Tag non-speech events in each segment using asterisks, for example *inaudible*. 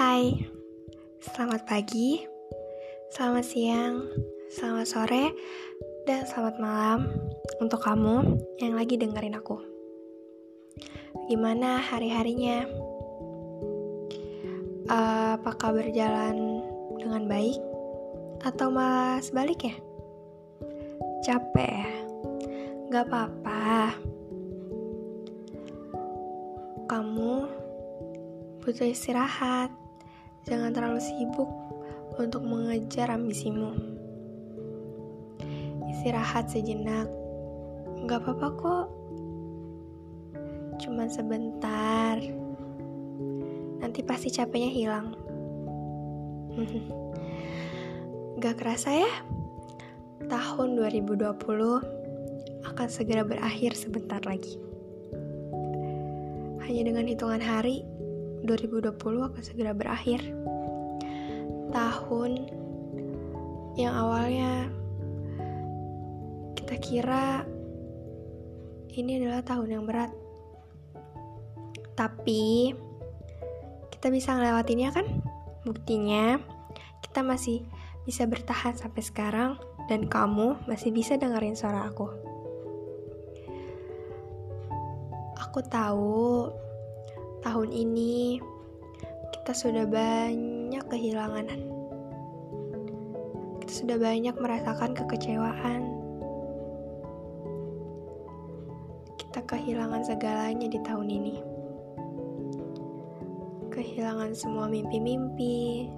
Hai, selamat pagi, selamat siang, selamat sore, dan selamat malam untuk kamu yang lagi dengerin aku. Gimana hari-harinya? apakah berjalan dengan baik atau malah sebaliknya? Capek ya? Gak apa-apa. Kamu butuh istirahat. Jangan terlalu sibuk untuk mengejar ambisimu. Istirahat sejenak. Gak apa-apa kok. Cuman sebentar. Nanti pasti capeknya hilang. *laughs* Gak kerasa ya? Tahun 2020 akan segera berakhir sebentar lagi. Hanya dengan hitungan hari, 2020 akan segera berakhir. Tahun yang awalnya kita kira ini adalah tahun yang berat. Tapi kita bisa ngelewatinnya kan? Buktinya kita masih bisa bertahan sampai sekarang dan kamu masih bisa dengerin suara aku. Aku tahu tahun ini kita sudah banyak kehilangan. Kita sudah banyak merasakan kekecewaan. Kita kehilangan segalanya di tahun ini. Kehilangan semua mimpi-mimpi,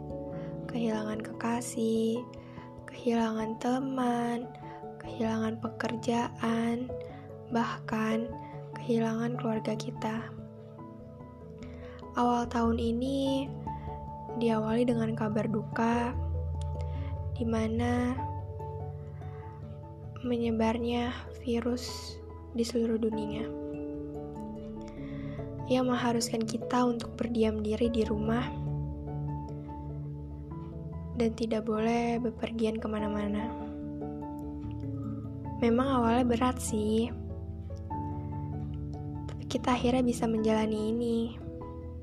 kehilangan kekasih, kehilangan teman, kehilangan pekerjaan, bahkan kehilangan keluarga kita. Awal tahun ini diawali dengan kabar duka di mana menyebarnya virus di seluruh dunia yang mengharuskan kita untuk berdiam diri di rumah dan tidak boleh bepergian ke mana-mana. Memang awalnya berat sih, tapi kita akhirnya bisa menjalani ini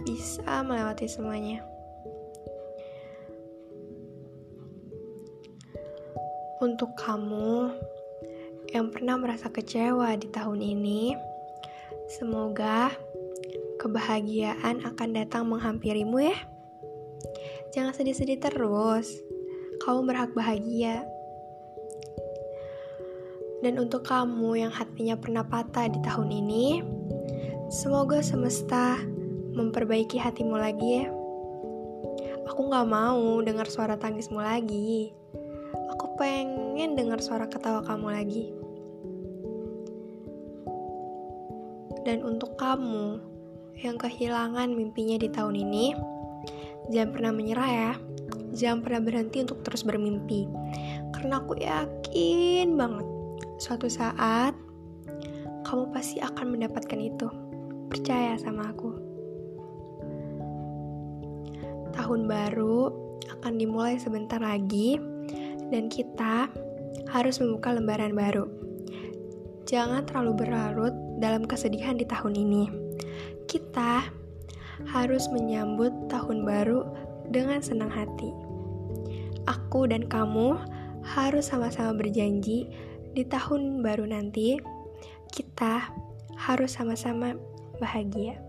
bisa melewati semuanya. Untuk kamu yang pernah merasa kecewa di tahun ini, semoga kebahagiaan akan datang menghampirimu ya. Jangan sedih-sedih terus. Kamu berhak bahagia. Dan untuk kamu yang hatinya pernah patah di tahun ini, semoga semesta memperbaiki hatimu lagi ya. Aku gak mau dengar suara tangismu lagi. Aku pengen dengar suara ketawa kamu lagi. Dan untuk kamu yang kehilangan mimpinya di tahun ini, jangan pernah menyerah ya. Jangan pernah berhenti untuk terus bermimpi. Karena aku yakin banget suatu saat kamu pasti akan mendapatkan itu. Percaya sama aku tahun baru akan dimulai sebentar lagi dan kita harus membuka lembaran baru. Jangan terlalu berlarut dalam kesedihan di tahun ini. Kita harus menyambut tahun baru dengan senang hati. Aku dan kamu harus sama-sama berjanji di tahun baru nanti kita harus sama-sama bahagia.